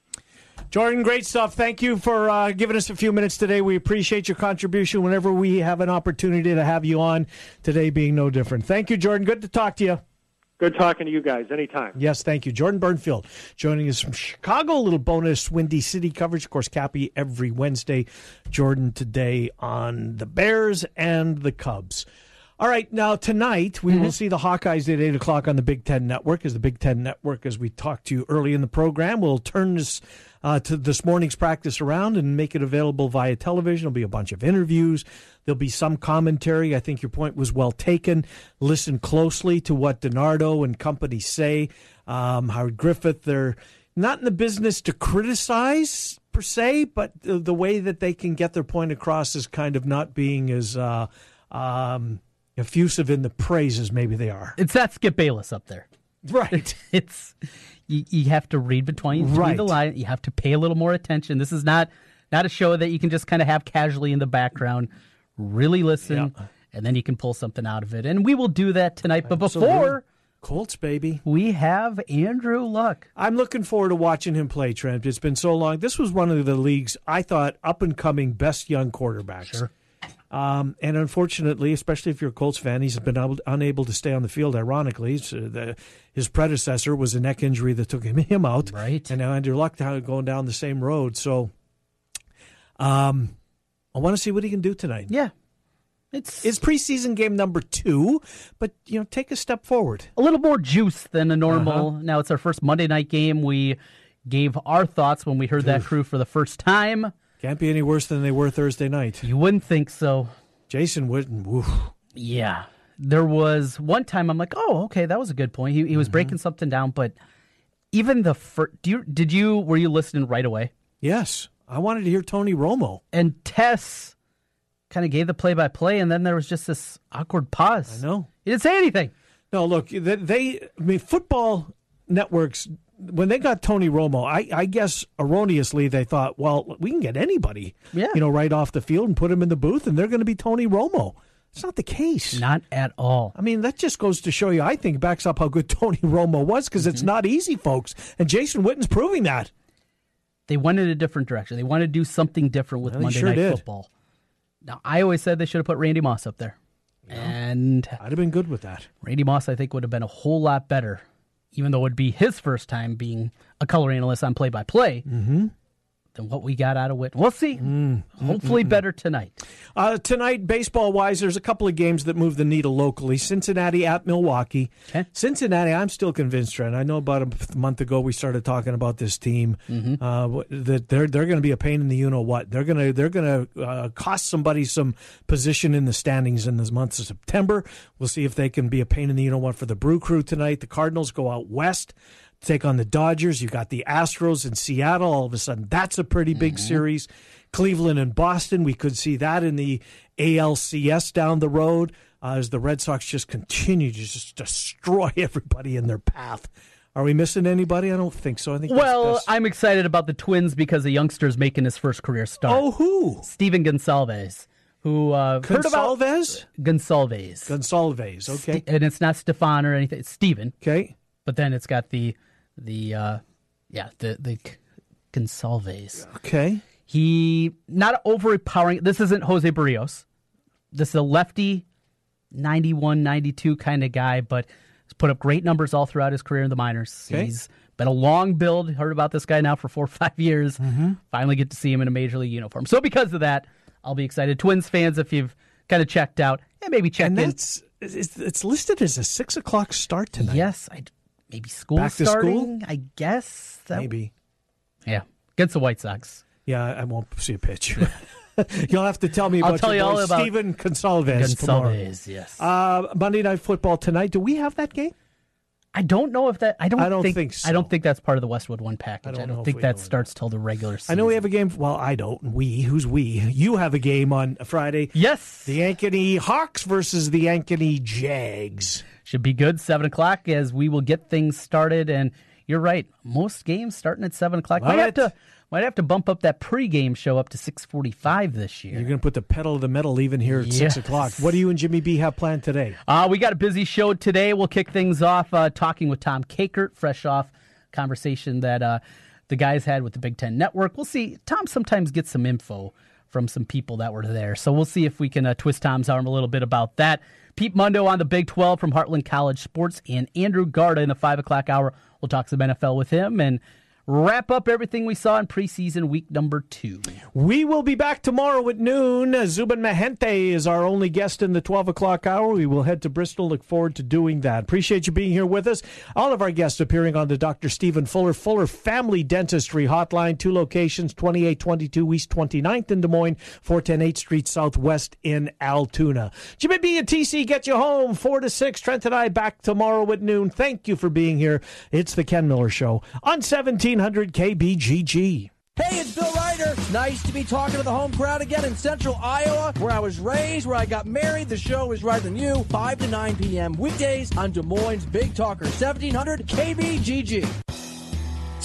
Jordan, great stuff. Thank you for uh, giving us a few minutes today. We appreciate your contribution whenever we have an opportunity to have you on, today being no different. Thank you, Jordan. Good to talk to you. Good talking to you guys. Anytime. Yes, thank you. Jordan Bernfield joining us from Chicago. A little bonus Windy City coverage. Of course, Cappy every Wednesday. Jordan today on the Bears and the Cubs. All right, now tonight we will see the Hawkeyes at 8 o'clock on the Big Ten Network. As the Big Ten Network, as we talked to you early in the program, will turn this uh, to this morning's practice around and make it available via television. There'll be a bunch of interviews. There'll be some commentary. I think your point was well taken. Listen closely to what DiNardo and company say. Um, Howard Griffith, they're not in the business to criticize per se, but the, the way that they can get their point across is kind of not being as uh, um, effusive in the praises maybe they are. It's that Skip Bayless up there. Right. It's you, you have to read between, Right. the lines. You have to pay a little more attention. This is not not a show that you can just kind of have casually in the background. Really listen, and then you can pull something out of it. And we will do that tonight. But Absolutely. before Colts, baby. We have Andrew Luck. I'm looking forward to watching him play, Trent. It's been so long. This was one of the league's, I thought, up and coming best young quarterbacks. Sure. Um, and unfortunately, especially if you're a Colts fan, he's been able, unable to stay on the field. Ironically, So the, his predecessor was a neck injury that took him, him out. Right. And now Andrew Luck going down the same road. So um, I want to see what he can do tonight. Yeah. It's it's preseason game number two, but you know, take a step forward. a little more juice than a normal. Uh-huh. Now it's our first Monday night game. We gave our thoughts when we heard that crew for the first time. Can't be any worse than they were Thursday night. You wouldn't think so. Jason woof. Yeah. There was one time I'm like, oh, okay, that was a good point. He, Mm-hmm. he was breaking something down, but even the first, do you, did you, were you listening right away? Yes. I wanted to hear Tony Romo. And Tess kind of gave the play by play, and then there was just this awkward pause. I know. He didn't say anything. No, look, they, they I mean, football networks, when they got Tony Romo, I, I guess erroneously they thought, well, we can get anybody, Yeah. you know, right off the field and put him in the booth, and they're going to be Tony Romo. It's not the case. Not at all. I mean, that just goes to show you, I think, backs up how good Tony Romo was because it's Mm-hmm. not easy, folks. And Jason Witten's proving that. They went in a different direction. They wanted to do something different with Well, Monday sure Night did. Football. Now, I always said they should have put Randy Moss up there. And I'd have been good with that. Randy Moss, I think, would have been a whole lot better even though it would be his first time being a color analyst on play by play. Than what we got out of Whit. We'll see. Hopefully, better tonight. Uh, tonight, baseball wise, there's a couple of games that move the needle locally. Cincinnati at Milwaukee. Cincinnati, I'm still convinced, Trent. I know about a month ago we started talking about this team uh, that they're they're going to be a pain in the you know what. They're going to they're going to uh, cost somebody some position in the standings in this month of September. We'll see if they can be a pain in the you know what for the Brew Crew tonight. The Cardinals go out west take on the Dodgers. You got the Astros in Seattle. All of a sudden, that's a pretty big series. Cleveland and Boston. We could see that in the ALCS down the road uh, as the Red Sox just continue to just destroy everybody in their path. Are we missing anybody? I don't think so. I think Well, that's- I'm excited about the Twins because the youngster's making his first career start. Oh, who? Stephen Gonsalves, who uh, heard about Gonsalves? Gonsalves. Gonsalves. Okay. and it's not Stefan or anything. It's Steven. Okay. But then it's got the the uh, yeah the the Gonsalves. Okay. He not overpowering. This isn't Jose Berrios. This is a lefty, 91, 92 kind of guy, but he's put up great numbers all throughout his career in the minors. Okay. He's been a long build. Heard about this guy now for four or five years. Mm-hmm. Finally get to see him in a major league uniform. So because of that, I'll be excited. Twins fans, if you've kind of checked out, and maybe check And in. it's listed as a six o'clock start tonight. Yes, I maybe school Back starting. school? I guess that, Maybe. Yeah, against the White Sox. Yeah, I won't see a pitch. You'll have to tell me I'll about tell your you all about Stephen Gonsalves tomorrow. Yes. Uh, Monday Night Football tonight. Do we have that game? I don't know if that. I don't. I don't think, think so. I don't think that's part of the Westwood One package. I don't don't, think that starts till the regular season. I know we have a game. Well, I don't. We. Who's we? You have a game on Friday. Yes. The Ankeny Hawks versus the Ankeny Jags. Should be good. Seven o'clock as we will get things started. And you're right. Most games starting at seven o'clock. Love might have to might have to bump up that pregame show up to six forty five this year. You're going to put the pedal to the metal even here at Yes. six o'clock. What do you and Jimmy B have planned today? Uh, we got a busy show today. We'll kick things off uh, talking with Tom Kakert, fresh off conversation that uh, the guys had with the Big Ten Network. We'll see. Tom sometimes gets some info from some people that were there. So we'll see if we can uh, twist Tom's arm a little bit about that. Pete Mundo on the Big 12 from Heartland College Sports and Andrew Garda in the 5 o'clock hour. We'll talk some NFL with him and wrap up everything we saw in preseason week number two. We will be back tomorrow at noon. Uh, Zubin Mehenti is our only guest in the 12 o'clock hour. We will head to Bristol. Look forward to doing that. Appreciate you being here with us. All of our guests appearing on the Dr. Stephen Fuller Fuller Family Dentistry Hotline. Two locations, 2822 East 29th in Des Moines, 410 8th Street Southwest in Altoona. Jimmy B and TC get you home 4 to 6. Trent and I back tomorrow at noon. Thank you for being here. It's the Ken Miller Show on 1700 KBGG. Hey, it's Bill Ryder. Nice to be talking to the home crowd again in central Iowa, where I was raised, where I got married. The show is right on you, 5 to 9 p.m. weekdays on Des Moines Big Talker, 1700 KBGG.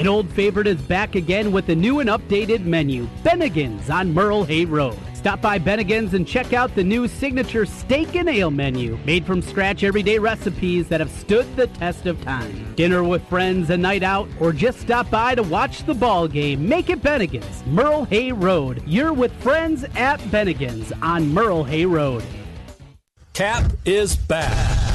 An old favorite is back again with a new and updated menu Bennigan's on Merle Hay Road. Stop by Bennigan's and check out the new signature steak and ale menu, made from scratch everyday recipes that have stood the test of time. Dinner with friends, a night out, or just stop by to watch the ball game. Make it Bennigan's, Merle Hay Road. You're with friends at Bennigan's on Merle Hay Road. Cap is back.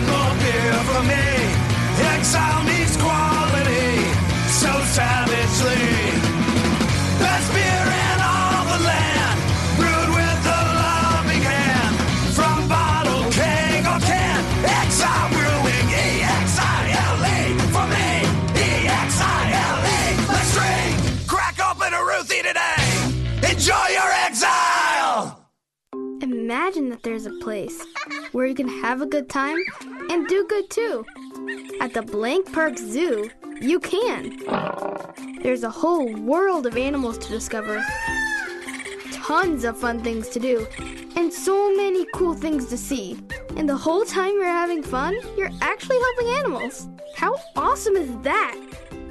One more beer for me. Exile needs quality so savagely. Imagine that there's a place where you can have a good time and do good too. At the Blank Park Zoo, you can. There's a whole world of animals to discover, tons of fun things to do, and so many cool things to see. And the whole time you're having fun, you're actually helping animals. How awesome is that?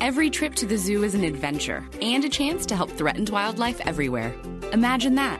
Every trip to the zoo is an adventure and a chance to help threatened wildlife everywhere. Imagine that.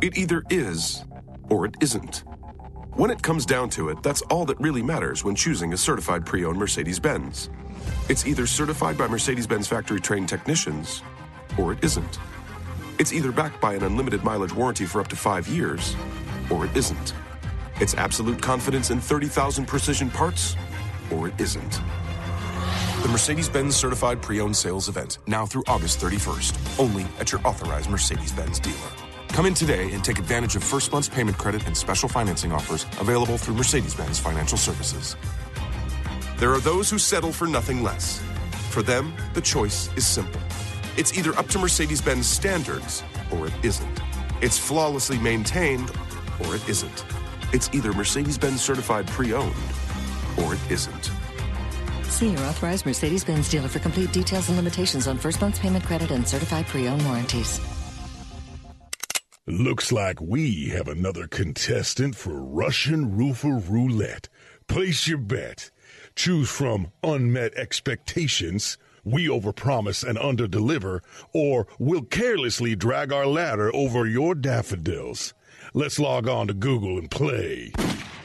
It either is or it isn't. When it comes down to it, that's all that really matters when choosing a certified pre owned Mercedes Benz. It's either certified by Mercedes Benz factory trained technicians or it isn't. It's either backed by an unlimited mileage warranty for up to five years or it isn't. It's absolute confidence in 30,000 precision parts or it isn't. The Mercedes Benz Certified Pre Owned Sales Event, now through August 31st, only at your authorized Mercedes Benz dealer. Come in today and take advantage of first month's payment credit and special financing offers available through Mercedes Benz Financial Services. There are those who settle for nothing less. For them, the choice is simple. It's either up to Mercedes Benz standards or it isn't. It's flawlessly maintained or it isn't. It's either Mercedes Benz certified pre owned or it isn't. See your authorized Mercedes Benz dealer for complete details and limitations on first month's payment credit and certified pre owned warranties. Looks like we have another contestant for Russian Roofer Roulette. Place your bet. Choose from unmet expectations, we overpromise and underdeliver, or we'll carelessly drag our ladder over your daffodils. Let's log on to Google and play.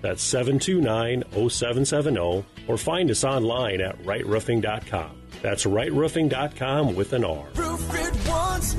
That's 729 0770 or find us online at rightroofing.com. That's rightroofing.com with an R. Roof it once